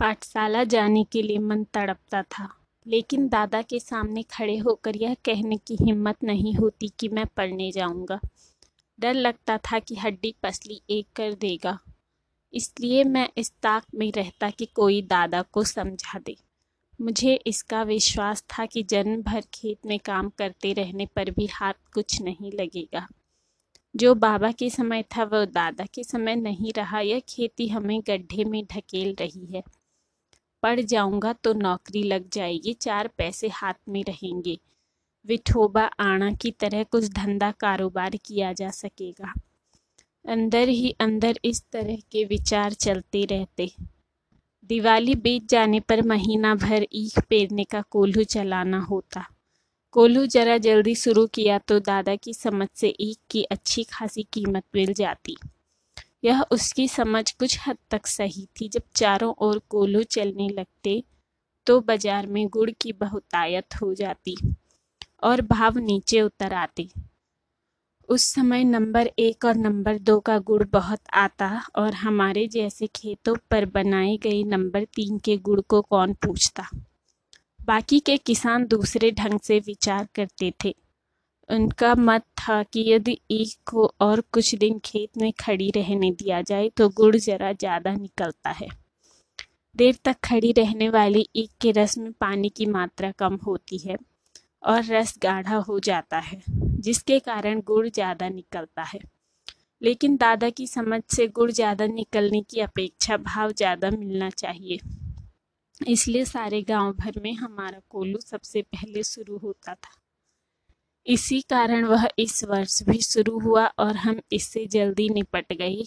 पाठशाला जाने के लिए मन तड़पता था, लेकिन दादा के सामने खड़े होकर यह कहने की हिम्मत नहीं होती कि मैं पढ़ने जाऊँगा। डर लगता था कि हड्डी पसली एक कर देगा। इसलिए मैं इस ताक में रहता कि कोई दादा को समझा दे। मुझे इसका विश्वास था कि जन्म भर खेत में काम करते रहने पर भी हाथ कुछ नहीं लगेगा। जो बाबा के समय था वह दादा के समय नहीं रहा। यह खेती हमें गड्ढे में ढकेल रही है। पढ़ जाऊँगा तो नौकरी लग जाएगी, चार पैसे हाथ में रहेंगे। विठोबा आना की तरह कुछ धंधा कारोबार किया जा सकेगा। अंदर ही अंदर इस तरह के विचार चलते रहते। दिवाली बीत जाने पर महीना भर ईख पेरने का कोल्हू चलाना होता। कोल्हू जरा जल्दी शुरू किया तो दादा की समझ से ईख की अच्छी खासी कीमत मिल जाती। यह उसकी समझ कुछ हद तक सही थी। जब चारों ओर कोल्हू चलने लगते तो बाज़ार में गुड़ की बहुतायत हो जाती और भाव नीचे उतर आते। उस समय नंबर एक और नंबर दो का गुड़ बहुत आता और हमारे जैसे खेतों पर बनाए गए नंबर तीन के गुड़ को कौन पूछता? बाकी के किसान दूसरे ढंग से विचार करते थे। उनका मत था कि यदि ईख को और कुछ दिन खेत में खड़ी रहने दिया जाए तो गुड़ जरा ज़्यादा निकलता है। देर तक खड़ी रहने वाली ईख के रस में पानी की मात्रा कम होती है और रस गाढ़ा हो जाता है, जिसके कारण गुड़ ज़्यादा निकलता है। लेकिन दादा की समझ से गुड़ ज़्यादा निकलने की अपेक्षा भाव ज़्यादा मिलना चाहिए। इसलिए सारे गाँव भर में हमारा कोल्हू सबसे पहले शुरू होता था। इसी कारण वह इस वर्ष भी शुरू हुआ और हम इससे जल्दी निपट गए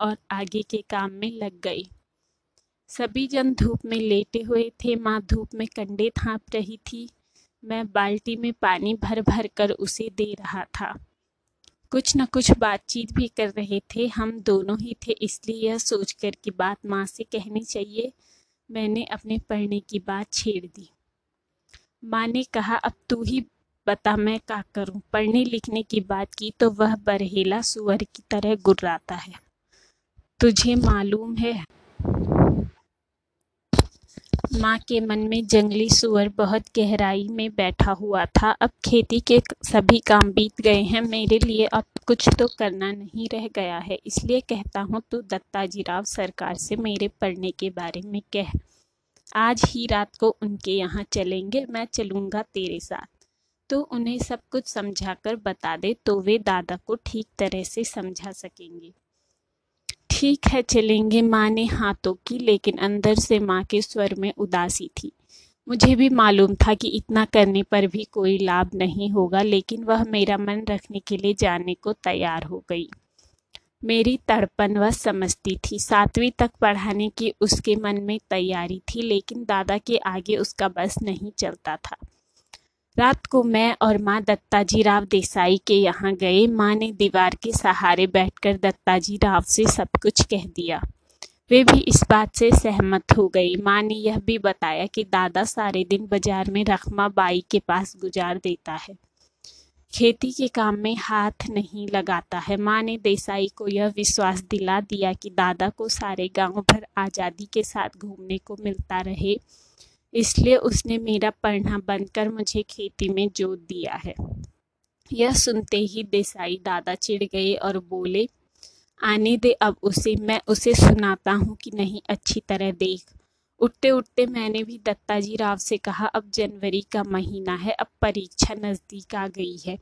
और आगे के काम में लग गई। सभी जन धूप में लेटे हुए थे, माँ धूप में कंडे थाप रही थी। मैं बाल्टी में पानी भर भर कर उसे दे रहा था। कुछ न कुछ बातचीत भी कर रहे थे, हम दोनों ही थे, इसलिए यह सोचकर कि बात माँ से कहनी चाहिए। मैंने अपने पढ़ने की बात छेड़ दी। माँ ने कहा, अब तू ही बता मैं क्या करूँ? पढ़ने लिखने की बात की तो वह बरहेला सुअर की तरह गुर्राता है। तुझे मालूम है? माँ के मन में जंगली सुअर बहुत गहराई में बैठा हुआ था। अब खेती के सभी काम बीत गए हैं। मेरे लिए अब कुछ तो करना नहीं रह गया है। इसलिए कहता हूँ, तू दत्ताजी राव सरकार से मेरे पढ़ने के बारे में कह। आज ही रात को उनके यहाँ चलेंगे। मैं चलूँगा तेरे साथ। तो उन्हें सब कुछ समझाकर बता दे तो वे दादा को ठीक तरह से समझा सकेंगे। ठीक है, चलेंगे माँ ने हाथों की, लेकिन अंदर से माँ के स्वर में उदासी थी। मुझे भी मालूम था कि इतना करने पर भी कोई लाभ नहीं होगा, लेकिन वह मेरा मन रखने के लिए जाने को तैयार हो गई। मेरी तड़पन वह समझती थी। सातवीं तक पढ़ाने की उसके मन में तैयारी थी, लेकिन दादा के आगे उसका बस नहीं चलता था। रात को मैं और माँ दत्ताजी राव देसाई के यहाँ गए। माँ ने दीवार के सहारे बैठकर दत्ताजी राव से सब कुछ कह दिया। वे भी इस बात से सहमत हो गई। माँ ने यह भी बताया कि दादा सारे दिन बाज़ार में रखमा बाई के पास गुजार देता है। खेती के काम में हाथ नहीं लगाता है। माँ ने देसाई को यह विश्वास दिला दिया कि दादा को सारे गाँव भर आज़ादी के साथ घूमने को मिलता रहे। इसलिए उसने मेरा पढ़ना बंद कर मुझे खेती में जोत दिया है। यह सुनते ही देसाई दादा चिढ़ गए और बोले, आने दे अब उसे, मैं उसे सुनाता हूँ कि नहीं अच्छी तरह देख। उठते उठते मैंने भी दत्ताजी राव से कहा, अब जनवरी का महीना है, अब परीक्षा नज़दीक आ गई है।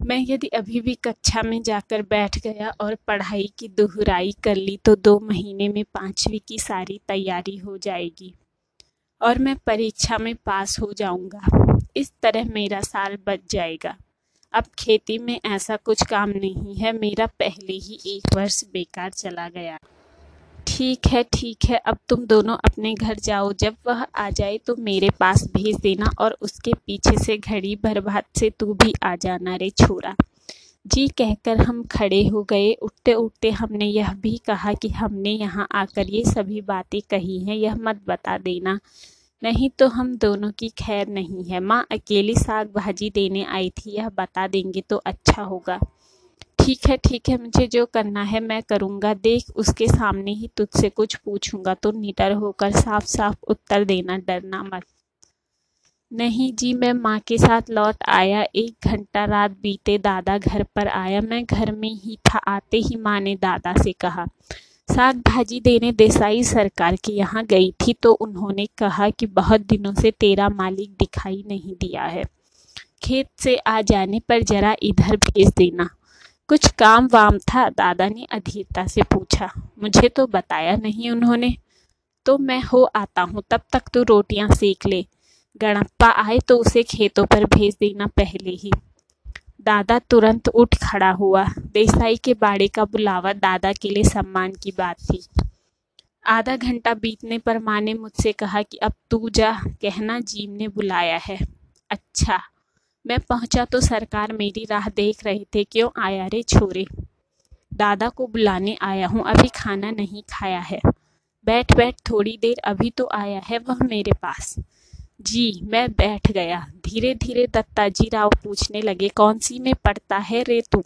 मैं यदि अभी भी कक्षा में जाकर बैठ गया और पढ़ाई की दोहराई कर ली तो दो महीने में पाँचवीं की सारी तैयारी हो जाएगी। और मैं परीक्षा में पास हो जाऊँगा। इस तरह मेरा साल बच जाएगा। अब खेती में ऐसा कुछ काम नहीं है। मेरा पहले ही एक वर्ष बेकार चला गया। ठीक है ठीक है। अब तुम दोनों अपने घर जाओ। जब वह आ जाए तो मेरे पास भेज देना और उसके पीछे से घड़ी भात से तू भी आ जाना रे छोरा। जी कहकर हम खड़े हो गए। उठते उठते हमने यह भी कहा कि हमने यहाँ आकर ये सभी बातें कही हैं। यह मत बता देना। नहीं तो हम दोनों की खैर नहीं है। माँ अकेली साग भाजी देने आई थी, यह बता देंगे तो अच्छा होगा। ठीक है ठीक है, मुझे जो करना है मैं करूँगा। देख, उसके सामने ही तुझसे कुछ पूछूँगा तो निडर होकर साफ़ साफ़ उत्तर देना, डरना मत। नहीं जी, मैं माँ के साथ लौट आया। एक घंटा रात बीते, दादा घर पर आया। मैं घर में ही था, आते ही माँ ने दादा से कहा साग भाजी देने देसाई सरकार के यहाँ गई थी तो उन्होंने कहा कि बहुत दिनों से तेरा मालिक दिखाई नहीं दिया है। खेत से आ जाने पर जरा इधर भेज देना। कुछ काम वाम था, दादा ने अधीरता से पूछा। मुझे तो बताया नहीं उन्होंने। तो मैं हो आता हूँ, तब तक तू रोटियाँ सेक ले। गणप्पा आए तो उसे खेतों पर भेज देना पहले ही। दादा तुरंत उठ खड़ा हुआ। देसाई के बाड़े का बुलावा दादा के लिए सम्मान की बात थी। आधा घंटा बीतने पर माँ ने मुझसे कहा कि अब तू जा, कहना जीव ने बुलाया है। अच्छा मैं पहुँचा तो सरकार मेरी राह देख रहे थे, क्यों आया रे छोरे? दादा को बुलाने आया हूँ, अभी खाना नहीं खाया है। बैठ बैठ, थोड़ी देर अभी तो आया है वह मेरे पास। जी, मैं बैठ गया। धीरे धीरे दत्ताजी राव पूछने लगे, कौन सी में पढ़ता है रे तू?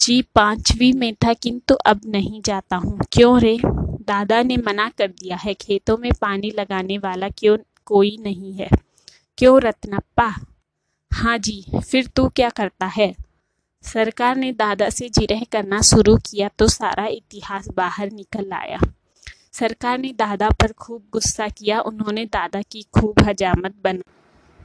जी, पांचवी में था, किंतु अब नहीं जाता हूँ। क्यों रे? दादा ने मना कर दिया है, खेतों में पानी लगाने वाला क्यों, कोई नहीं है। क्यों रत्नप्पा? हाँ जी, फिर तू क्या करता है? सरकार ने दादा से जिरह करना शुरू किया तो सारा इतिहास बाहर निकल आया। सरकार ने दादा पर खूब गुस्सा किया। उन्होंने दादा की खूब हजामत बना।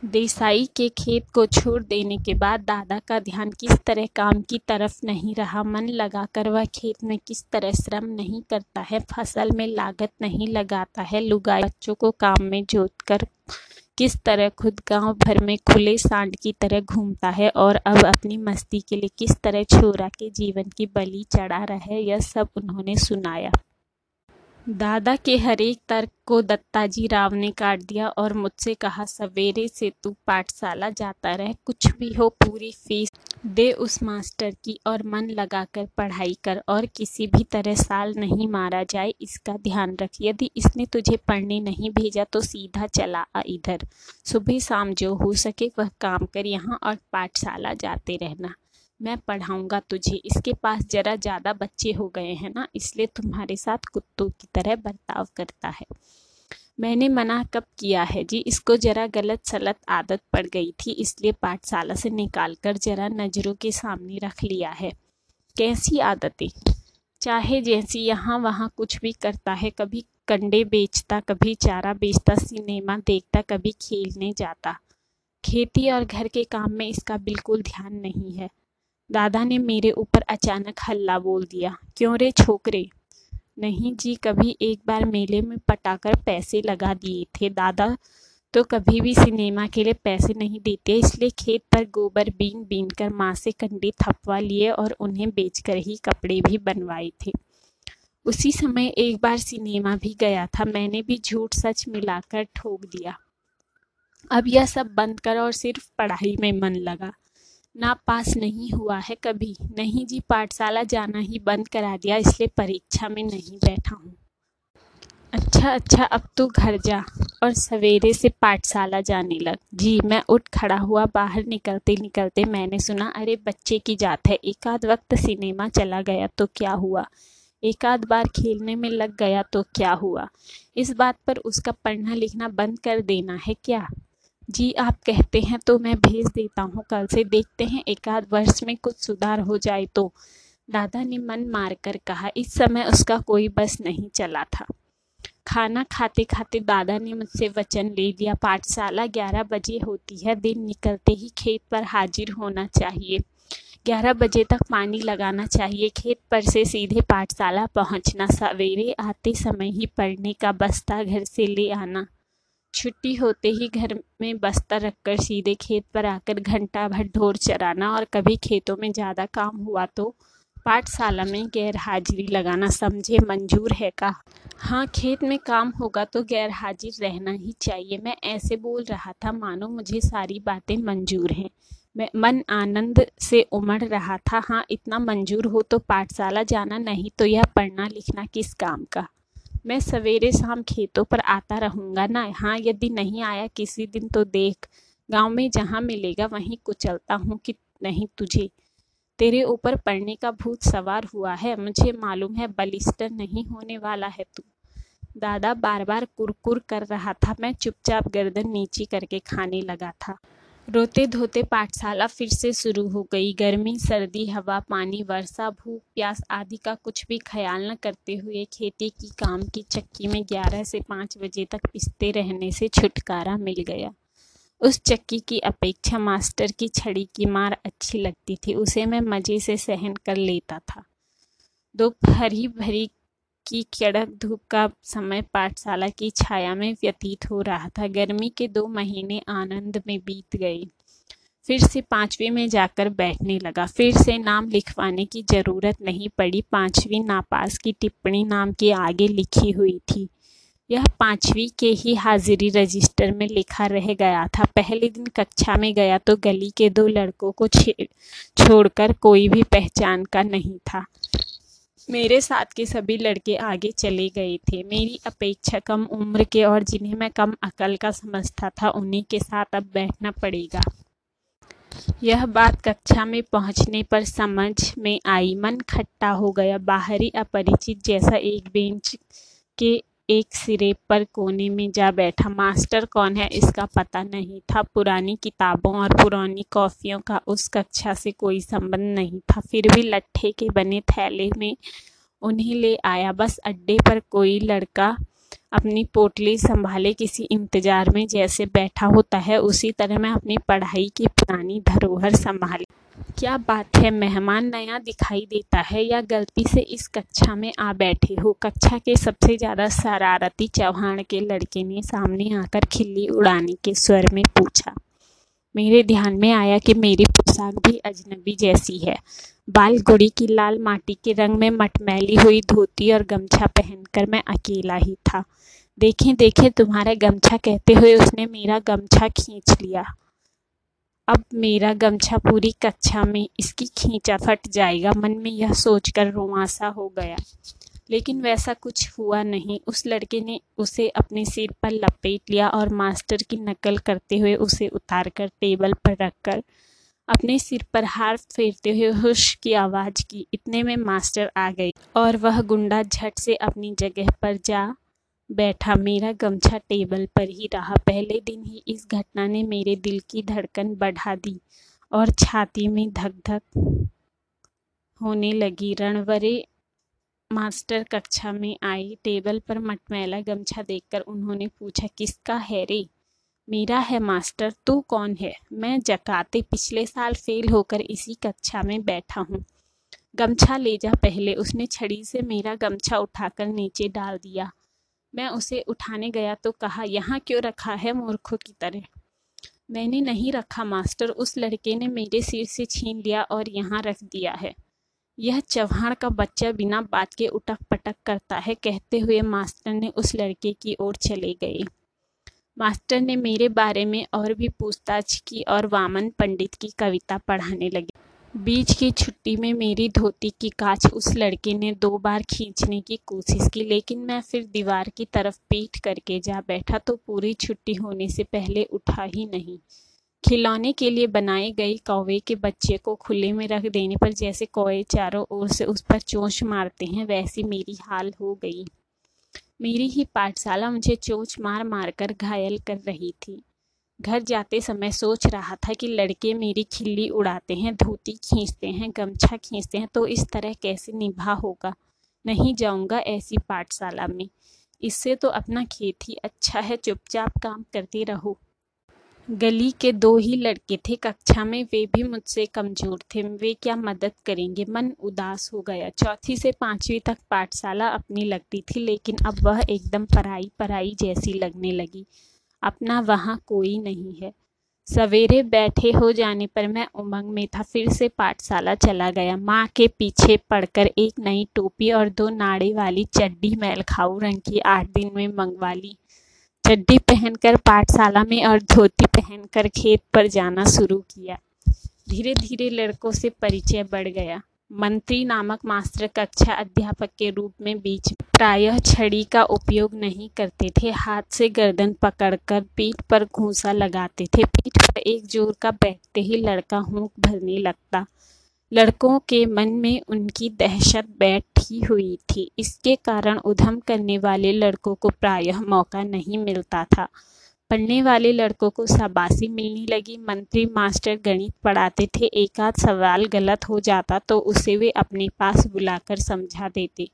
देसाई के खेत को छोड़ देने के बाद दादा का ध्यान किस तरह काम की तरफ़ नहीं रहा। मन लगाकर वह खेत में किस तरह श्रम नहीं करता है। फ़सल में लागत नहीं लगाता है। लुगाई बच्चों को काम में जोत कर किस तरह खुद गाँव भर में खुले सांड की तरह घूमता है और अब अपनी मस्ती के लिए किस तरह छोरा के जीवन की बलि चढ़ा रहा है, यह सब उन्होंने सुनाया। दादा के हरेक तर्क को दत्ताजी राव ने काट दिया और मुझसे कहा, सवेरे से तू पाठशाला जाता रह, कुछ भी हो, पूरी फ़ीस दे उस मास्टर की और मन लगाकर पढ़ाई कर और किसी भी तरह साल नहीं मारा जाए, इसका ध्यान रख। यदि इसने तुझे पढ़ने नहीं भेजा तो सीधा चला आ इधर। सुबह शाम जो हो सके, वह काम कर यहाँ और पाठशाला जाते रहना। मैं पढ़ाऊँगा तुझे। इसके पास ज़रा ज़्यादा बच्चे हो गए हैं ना, इसलिए तुम्हारे साथ कुत्तों की तरह बर्ताव करता है। मैंने मना कब किया है जी? इसको ज़रा गलत सलत आदत पड़ गई थी, इसलिए पाठशाला से निकाल कर ज़रा नज़रों के सामने रख लिया है। कैसी आदतें? चाहे जैसी यहाँ वहाँ कुछ भी करता है, कभी कंडे बेचता, कभी चारा बेचता, सिनेमा देखता, कभी खेलने जाता। खेती और घर के काम में इसका बिल्कुल ध्यान नहीं है। दादा ने मेरे ऊपर अचानक हल्ला बोल दिया, क्यों रे छोकरे? नहीं जी, कभी एक बार मेले में पटाकर पैसे लगा दिए थे दादा तो कभी भी सिनेमा के लिए पैसे नहीं देते, इसलिए खेत पर गोबर बीन बीन कर माँ से कंडे थपवा लिए और उन्हें बेचकर ही कपड़े भी बनवाए थे। उसी समय एक बार सिनेमा भी गया था, मैंने भी झूठ सच मिलाकर ठोक दिया। अब यह सब बंद कर और सिर्फ़ पढ़ाई में मन लगा। ना पास नहीं हुआ है कभी। नहीं जी, पाठशाला जाना ही बंद करा दिया, इसलिए परीक्षा में नहीं बैठा हूँ। अच्छा अच्छा अब तू घर जा। और सवेरे से पाठशाला जाने लग। जी, मैं उठ खड़ा हुआ, बाहर निकलते निकलते मैंने सुना, अरे, बच्चे की जात है। एक आध वक्त सिनेमा चला गया तो क्या हुआ? एक आध बार खेलने में लग गया तो क्या हुआ? इस बात पर उसका पढ़ना लिखना बंद कर देना है क्या? जी, आप कहते हैं तो मैं भेज देता हूँ। कल से देखते हैं एक आध वर्ष में कुछ सुधार हो जाए तो। दादा ने मन मार कर कहा, इस समय उसका कोई बस नहीं चला था। खाना खाते खाते दादा ने मुझसे वचन ले दिया पाठशाला ग्यारह बजे होती है, दिन निकलते ही खेत पर हाजिर होना चाहिए। ग्यारह बजे तक पानी लगाना चाहिए, खेत पर से सीधे पाठशाला पहुँचना, सवेरे आते समय ही पढ़ने का बस्ता घर से ले आना। छुट्टी होते ही घर में बस्तर रखकर सीधे खेत पर आकर घंटा भर ढोर चराना और कभी खेतों में ज़्यादा काम हुआ तो पाठशाला में गैर हाजिरी लगाना समझे मंजूर है का? हाँ खेत में काम होगा तो गैर हाजिर रहना ही चाहिए। मैं ऐसे बोल रहा था, मानो मुझे सारी बातें मंजूर हैं। मैं मन आनंद से उमड़ रहा था। हाँ इतना मंजूर हो तो पाठशाला जाना नहीं तो यह पढ़ना लिखना किस काम का? मैं सवेरे शाम खेतों पर आता रहूँगा ना। हाँ यदि नहीं आया किसी दिन तो देख। गाँव में जहाँ मिलेगा वहीं कुचलता हूँ कि नहीं तुझे। तेरे ऊपर पड़ने का भूत सवार हुआ है। मुझे मालूम है बलिस्टर नहीं होने वाला है तू। दादा बार बार कुरकुर कर रहा था। मैं चुपचाप गर्दन नीची करके खाने लगा था। रोते धोते पाठशाला फिर से शुरू हो गई। गर्मी, सर्दी, हवा, पानी, वर्षा, भूख, प्यास आदि का कुछ भी ख्याल न करते हुए खेती की काम की चक्की में ग्यारह से पाँच बजे तक पिसते रहने से छुटकारा मिल गया। उस चक्की की अपेक्षा मास्टर की छड़ी की मार अच्छी लगती थी। उसे मैं मज़े से सहन कर लेता था। दोपहरी भरी की कड़क धूप का समय पाठशाला की छाया में व्यतीत हो रहा था। गर्मी के दो महीने आनंद में बीत गए। फिर से पांचवी में जाकर बैठने लगा। फिर से नाम लिखवाने की ज़रूरत नहीं पड़ी। पांचवी नापास की टिप्पणी नाम के आगे लिखी हुई थी। यह पांचवी के ही हाजिरी रजिस्टर में लिखा रह गया था। पहले दिन कक्षा में गया तो गली के दो लड़कों को छोड़कर कोई भी पहचान का नहीं था। मेरे साथ के सभी लड़के आगे चले गए थे। मेरी अपेक्षा कम उम्र के और जिन्हें मैं कम अकल का समझता था, उन्हीं के साथ अब बैठना पड़ेगा। यह बात कक्षा में पहुँचने पर समझ में आई। मन खट्टा हो गया। बाहरी अपरिचित जैसा एक बेंच के एक सिरे पर कोने में जा बैठा। मास्टर कौन है, इसका पता नहीं था। पुरानी किताबों और पुरानी कॉफ़ियों का उस कक्षा से कोई संबंध नहीं था। फिर भी लट्ठे के बने थैले में उन्हें ले आया। बस अड्डे पर कोई लड़का अपनी पोटली संभाले किसी इंतज़ार में, जैसे बैठा होता है, उसी तरह मैं अपनी पढ़ाई की पुरानी धरोहर संभाली। क्या बात है, मेहमान नया दिखाई देता है, या गलती से इस कक्षा में आ बैठे हो? कक्षा के सबसे ज़्यादा शरारती चौहान के लड़के ने सामने आकर खिल्ली उड़ाने के स्वर में पूछा। मेरे ध्यान में आया कि मेरी पोशाक भी अजनबी जैसी है। बाल गुड़ी की लाल माटी के रंग में मटमैली हुई धोती और गमछा पहनकर मैं अकेला ही था। देखें देखें, तुम्हारा गमछा कहते हुए उसने मेरा गमछा खींच लिया। अब मेरा गमछा पूरी कक्षा में इसकी खींचा फट जाएगा। मन में यह सोचकर रोमासा हो गया। लेकिन वैसा कुछ हुआ नहीं। उस लड़के ने उसे अपने सिर पर लपेट लिया और मास्टर की नकल करते हुए उसे उतारकर टेबल पर रखकर अपने सिर पर हार फेरते हुए हुश की आवाज़ की। इतने में मास्टर आ गए और वह गुंडा झट से अपनी जगह पर जा बैठा। मेरा गमछा टेबल पर ही रहा। पहले दिन ही इस घटना ने मेरे दिल की धड़कन बढ़ा दी और छाती में धक धक होने लगी। रणवरे मास्टर कक्षा में आई। टेबल पर मटमैला गमछा देखकर उन्होंने पूछा, किसका है रे? मेरा है मास्टर। तू कौन है? मैं जकाते पिछले साल फेल होकर इसी कक्षा में बैठा हूँ। गमछा ले जा पहले। उसने छड़ी से मेरा गमछा उठाकर नीचे डाल दिया। मैं उसे उठाने गया तो कहा, यहाँ क्यों रखा है मूर्खों की तरह? मैंने नहीं रखा, मास्टर। उस लड़के ने मेरे सिर से छीन लिया और यहाँ रख दिया है। यह चौहान का बच्चा बिना बात के उटक पटक करता है, कहते हुए मास्टर ने उस लड़के की ओर चले गए। मास्टर ने मेरे बारे में और भी पूछताछ की और वामन पंडित की कविता पढ़ाने लगे। बीच की छुट्टी में मेरी धोती की कांच उस लड़के ने दो बार खींचने की कोशिश की, लेकिन मैं फिर दीवार की तरफ़ पीट करके जा बैठा तो पूरी छुट्टी होने से पहले उठा ही नहीं। खिलौने के लिए बनाए गए कौवे के बच्चे को खुले में रख देने पर जैसे कौवे चारों ओर से उस पर चोंच मारते हैं, वैसी मेरी हाल हो गई। मेरी ही पाठशाला मुझे चोंच मार मार कर घायल कर रही थी। घर जाते समय सोच रहा था कि लड़के मेरी खिल्ली उड़ाते हैं, धोती खींचते हैं, गमछा खींचते हैं तो इस तरह कैसे निभा होगा? नहीं जाऊँगा ऐसी पाठशाला में। इससे तो अपना खेत ही अच्छा है, चुपचाप काम करते रहो। गली के दो ही लड़के थे। कक्षा में वे भी मुझसे कमज़ोर थे। वे क्या मदद करेंगे? मन उदास हो गया। चौथी से पाँचवीं तक पाठशाला अपनी लगती थी, लेकिन अब वह एकदम पराई पराई जैसी लगने लगी। अपना वहाँ कोई नहीं है। सवेरे बैठे हो जाने पर मैं उमंग में था। फिर से पाठशाला चला गया। माँ के पीछे पड़कर एक नई टोपी और दो नाड़े वाली चड्डी मैलखाऊ रंग की आठ दिन में मंगवा ली। चड्डी पहनकर पाठशाला में और धोती पहनकर खेत पर जाना शुरू किया। धीरे धीरे लड़कों से परिचय बढ़ गया। मंत्री नामक मास्टर कक्षा अध्यापक के रूप में बीच प्रायः छड़ी का उपयोग नहीं करते थे। हाथ से गर्दन पकड़कर पीठ पर घूसा लगाते थे। पीठ पर एक ज़ोर का बैठते ही लड़का हूँक भरने लगता। लड़कों के मन में उनकी दहशत बैठी हुई थी। इसके कारण उधम करने वाले लड़कों को प्रायः मौका नहीं मिलता था। पढ़ने वाले लड़कों को शाबाशी मिलने लगी। मंत्री, मास्टर, गणित पढ़ाते थे। एक आध सवाल गलत हो जाता तो उसे वे अपने पास बुलाकर समझा देते।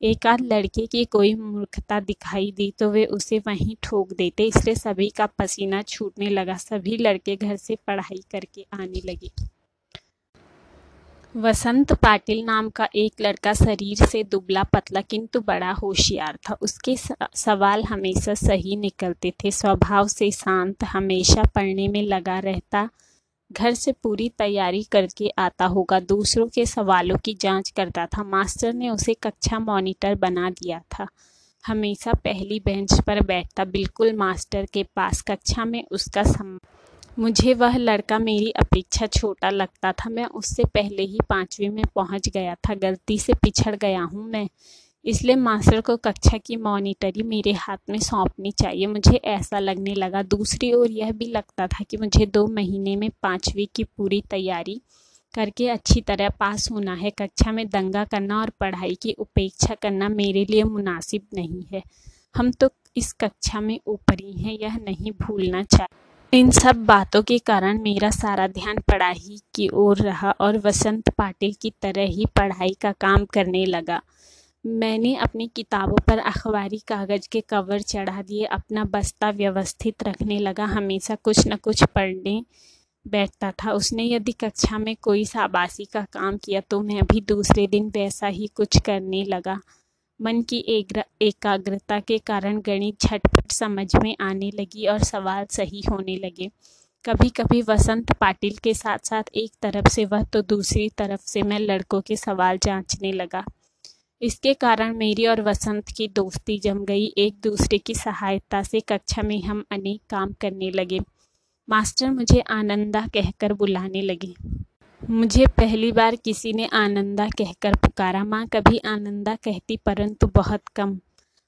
एक आध लड़के की कोई मूर्खता दिखाई दी तो वे उसे वहीं ठोक देते। इसलिए सभी का पसीना छूटने लगा। सभी लड़के घर से पढ़ाई करके आने लगे। वसंत पाटिल नाम का एक लड़का शरीर से दुबला पतला किंतु बड़ा होशियार था। उसके सवाल हमेशा सही निकलते थे। स्वभाव से शांत, हमेशा पढ़ने में लगा रहता, घर से पूरी तैयारी करके आता होगा। दूसरों के सवालों की जाँच करता था। मास्टर ने उसे कक्षा मॉनिटर बना दिया था। हमेशा पहली बेंच पर बैठता, बिल्कुल मास्टर के पास। कक्षा में उसका सम मुझे वह लड़का मेरी अपेक्षा छोटा लगता था। मैं उससे पहले ही पाँचवीं में पहुँच गया था। गलती से पिछड़ गया हूँ मैं। इसलिए मास्टर को कक्षा की मॉनिटरी मेरे हाथ में सौंपनी चाहिए। मुझे ऐसा लगने लगा। दूसरी ओर यह भी लगता था कि मुझे दो महीने में पाँचवीं की पूरी तैयारी करके अच्छी तरह पास होना है। कक्षा में दंगा करना और पढ़ाई की उपेक्षा करना मेरे लिए मुनासिब नहीं है। हम तो इस कक्षा में ऊपरी हैं। यह नहीं भूलना चाहिए। इन सब बातों के कारण मेरा सारा ध्यान पढ़ाई की ओर रहा और वसंत पाटिल की तरह ही पढ़ाई का काम करने लगा। मैंने अपनी किताबों पर अखबारी कागज़ के कवर चढ़ा दिए, अपना बस्ता व्यवस्थित रखने लगा, हमेशा कुछ न कुछ पढ़ने बैठता था। उसने यदि कक्षा में कोई शाबाशी का काम किया तो मैं भी दूसरे दिन वैसा ही कुछ करने लगा। मन की एकाग्रता के कारण गणित झटपट समझ में आने लगी और सवाल सही होने लगे। कभी कभी वसंत पाटिल के साथ साथ एक तरफ़ से वह तो दूसरी तरफ़ से मैं लड़कों के सवाल जांचने लगा। इसके कारण मेरी और वसंत की दोस्ती जम गई। एक दूसरे की सहायता से कक्षा में हम अनेक काम करने लगे। मास्टर मुझे आनंदा कहकर बुलाने लगे। मुझे पहली बार किसी ने आनंदा कहकर पुकारा। माँ कभी आनंदा कहती, परंतु बहुत कम।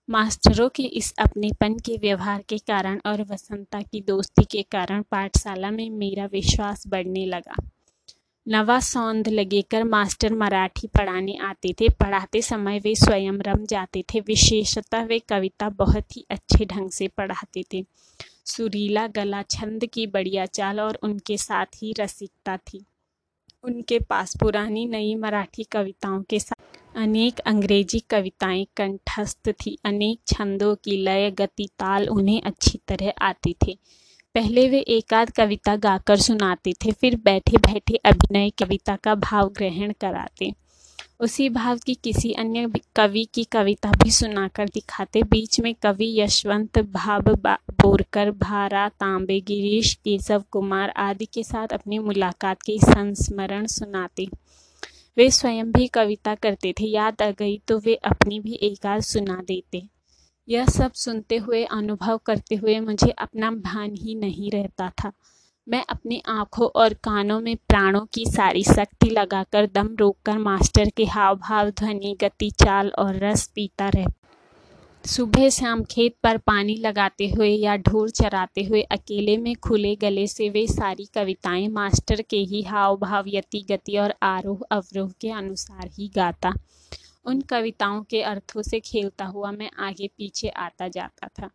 मास्टरों के इस अपनेपन के व्यवहार के कारण और वसंता की दोस्ती के कारण पाठशाला में मेरा विश्वास बढ़ने लगा। नवा सौंद लगेकर मास्टर मराठी पढ़ाने आते थे। पढ़ाते समय वे स्वयं रम जाते थे। विशेषतः वे कविता बहुत ही अच्छे ढंग से पढ़ाते थे। सुरीला गला छंद की बढ़िया चाल और उनके साथ ही रसिकता थी। उनके पास पुरानी नई मराठी कविताओं के साथ अनेक अंग्रेज़ी कविताएँ कंठस्थ थी। अनेक छंदों की लय गति ताल उन्हें अच्छी तरह आती थी। पहले वे एकाध कविता गाकर सुनाते थे, फिर बैठे बैठे अभिनय कविता का भाव ग्रहण कराते। उसी भाव की किसी अन्य कवि की कविता भी सुनाकर दिखाते। बीच में कवि यशवंत, भाव बोरकर, भारा, तांबे, गिरीश, केशव कुमार आदि के साथ अपनी मुलाकात के संस्मरण सुनाते। वे स्वयं भी कविता करते थे। याद आ गई तो वे अपनी भी एक आध सुना देते। यह सब सुनते हुए, अनुभव करते हुए मुझे अपना भान ही नहीं रहता था। मैं अपनी आँखों और कानों में प्राणों की सारी शक्ति लगाकर दम रोककर मास्टर के हाव भाव ध्वनि गति चाल और रस पीता रह सुबह शाम खेत पर पानी लगाते हुए या ढोर चराते हुए अकेले में खुले गले से वे सारी कविताएँ मास्टर के ही हाव भाव यति गति और आरोह अवरोह के अनुसार ही गाता। उन कविताओं के अर्थों से खेलता हुआ मैं आगे पीछे आता जाता था।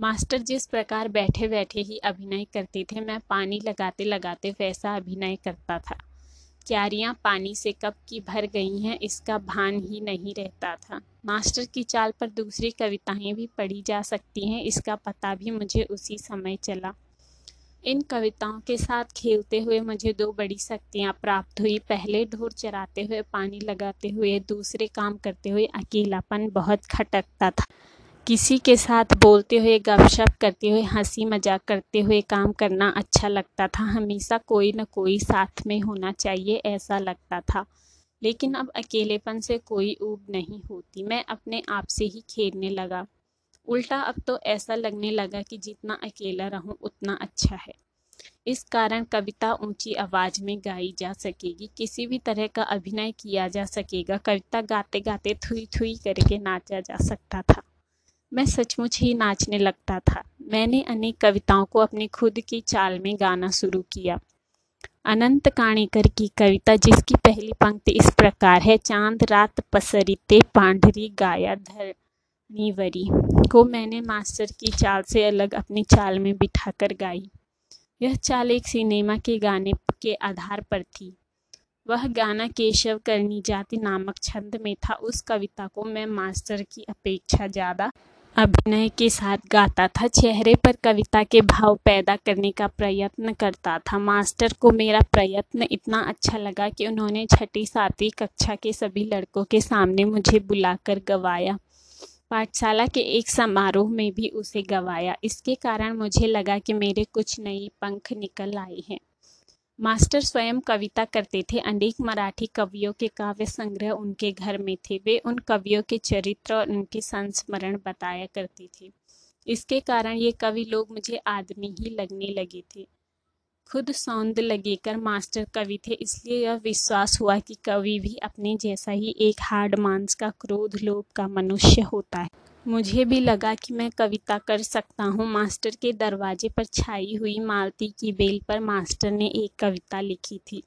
मास्टर जिस प्रकार बैठे बैठे ही अभिनय करते थे, मैं पानी लगाते लगाते वैसा अभिनय करता था। क्यारियाँ पानी से कब की भर गई हैं, इसका भान ही नहीं रहता था। मास्टर की चाल पर दूसरी कविताएँ भी पढ़ी जा सकती हैं, इसका पता भी मुझे उसी समय चला। इन कविताओं के साथ खेलते हुए मुझे दो बड़ी शक्तियाँ प्राप्त हुई। पहले ढोर चराते हुए, पानी लगाते हुए, दूसरे काम करते हुए अकेलापन बहुत खटकता था। किसी के साथ बोलते हुए, गपशप करते हुए हँसी मज़ाक करते हुए काम करना अच्छा लगता था। हमेशा कोई न कोई साथ में होना चाहिए, ऐसा लगता था। लेकिन अब अकेलेपन से कोई ऊब नहीं होती। मैं अपने आप से ही खेलने लगा। उल्टा अब तो ऐसा लगने लगा कि जितना अकेला रहूँ, उतना अच्छा है। इस कारण कविता ऊँची आवाज़ में गाई जा सकेगी। किसी भी तरह का अभिनय किया जा सकेगा। कविता गाते गाते थुई थुई करके नाचा जा सकता था। मैं सचमुच ही नाचने लगता था। मैंने अनेक कविताओं को अपनी खुद की चाल में गाना शुरू किया। अनंत काणेकर की कविता जिसकी पहली पंक्ति इस प्रकार है, चाँद रात पसरिते पांढरी गाया धरणीवरी को मैंने मास्टर की चाल से अलग अपनी चाल में बिठाकर गाई। यह चाल एक सिनेमा के गाने के आधार पर थी। वह गाना केशव करनी जाति नामक छंद में था। उस कविता को मैं मास्टर की अपेक्षा ज़्यादा अभिनय के साथ गाता था, चेहरे पर कविता के भाव पैदा करने का प्रयत्न करता था। मास्टर को मेरा प्रयत्न इतना अच्छा लगा कि उन्होंने छठी सातवीं कक्षा के सभी लड़कों के सामने मुझे बुलाकर गवाया। पाठशाला के एक समारोह में भी उसे गवाया। इसके कारण मुझे लगा कि मेरे कुछ नए पंख निकल आए हैं। मास्टर स्वयं कविता करते थे। अनेक मराठी कवियों के काव्य संग्रह उनके घर में थे। वे उन कवियों के चरित्र और उनके संस्मरण बताया करते थे। इसके कारण ये कवि लोग मुझे आदमी ही लगने लगे थे। खुद सौंद लगेकर मास्टर कवि थे, इसलिए यह विश्वास हुआ कि कवि भी अपने जैसा ही एक हार्ड मांस का क्रोध, लोभ का मनुष्य होता है। मुझे भी लगा कि मैं कविता कर सकता हूँ। मास्टर के दरवाजे पर छाई हुई मालती की बेल पर मास्टर ने एक कविता लिखी थी।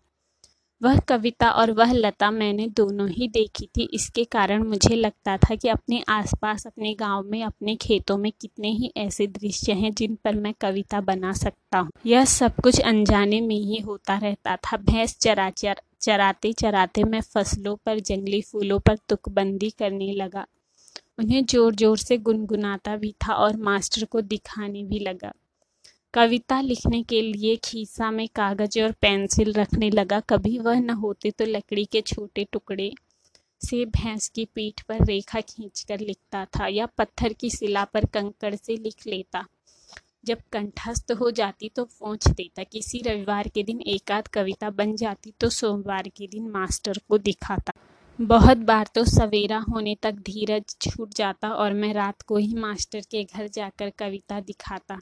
वह कविता और वह लता मैंने दोनों ही देखी थी। इसके कारण मुझे लगता था कि अपने आसपास, अपने गाँव में, अपने खेतों में कितने ही ऐसे दृश्य हैं जिन पर मैं कविता बना सकता हूँ। यह सब कुछ अनजाने में ही होता रहता था। भैंस चरा चर चराते चराते मैं फ़सलों पर, जंगली फूलों पर तुकबंदी करने लगा। उन्हें ज़ोर ज़ोर से गुनगुनाता भी था और मास्टर को दिखाने भी लगा। कविता लिखने के लिए खीसा में कागज़ और पेंसिल रखने लगा। कभी वह न होते तो लकड़ी के छोटे टुकड़े से भैंस की पीठ पर रेखा खींचकर लिखता था या पत्थर की शिला पर कंकड़ से लिख लेता। जब कंठस्थ हो जाती तो पहुँच देता, किसी रविवार के दिन एकाध कविता बन जाती तो सोमवार के दिन मास्टर को दिखाता। बहुत बार तो सवेरा होने तक धीरज छूट जाता और मैं रात को ही मास्टर के घर जाकर कविता दिखाता।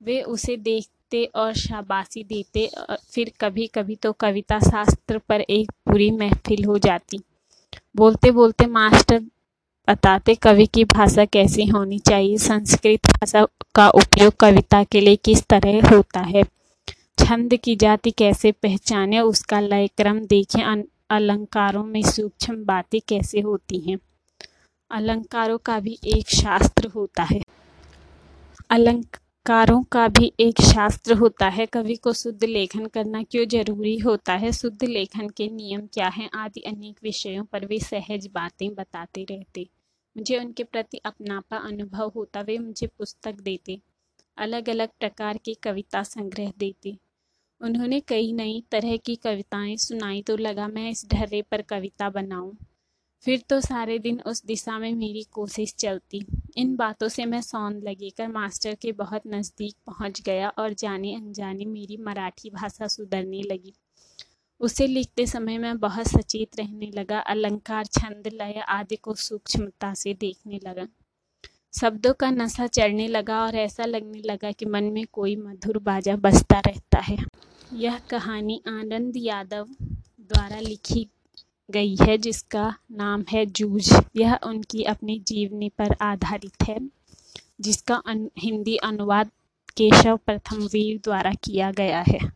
वे उसे देखते और शाबाशी देते और फिर कभी कभी तो कविता शास्त्र पर एक पूरी महफिल हो जाती। बोलते बोलते मास्टर बताते कवि की भाषा कैसी होनी चाहिए, संस्कृत भाषा का उपयोग कविता के लिए किस तरह होता है, छंद की जाति कैसे पहचाने, उसका लय क्रम देखें अलंकारों में सूक्ष्म बातें कैसे होती हैं? अलंकारों का भी एक शास्त्र होता है। अलंकारों का भी एक शास्त्र होता है। कवि को शुद्ध लेखन करना क्यों ज़रूरी होता है? शुद्ध लेखन के नियम क्या हैं? आदि अनेक विषयों पर वे सहज बातें बताते रहते। मुझे उनके प्रति अपनापा अनुभव होता, वे मुझे पुस्तक देते अलग अलग प्रकार के कविता संग्रह देते। उन्होंने कई नई तरह की कविताएँ सुनाई तो लगा, मैं इस ढर्रे पर कविता बनाऊँ। फिर तो सारे दिन उस दिशा में मेरी कोशिश चलती। इन बातों से मैं सौंद लगेकर मास्टर के बहुत नज़दीक पहुँच गया और जाने अनजाने मेरी मराठी भाषा सुधरने लगी। उसे लिखते समय मैं बहुत सचेत रहने लगा, अलंकार, छंद, लय आदि को सूक्ष्मता से देखने लगा। शब्दों का नशा चढ़ने लगा और ऐसा लगने लगा कि मन में कोई मधुर बाजा बजता रहता है। यह कहानी आनंद यादव द्वारा लिखी गई है जिसका नाम है जूझ। यह उनकी अपनी जीवनी पर आधारित है जिसका अन, हिंदी अनुवाद केशव प्रथम वीर द्वारा किया गया है।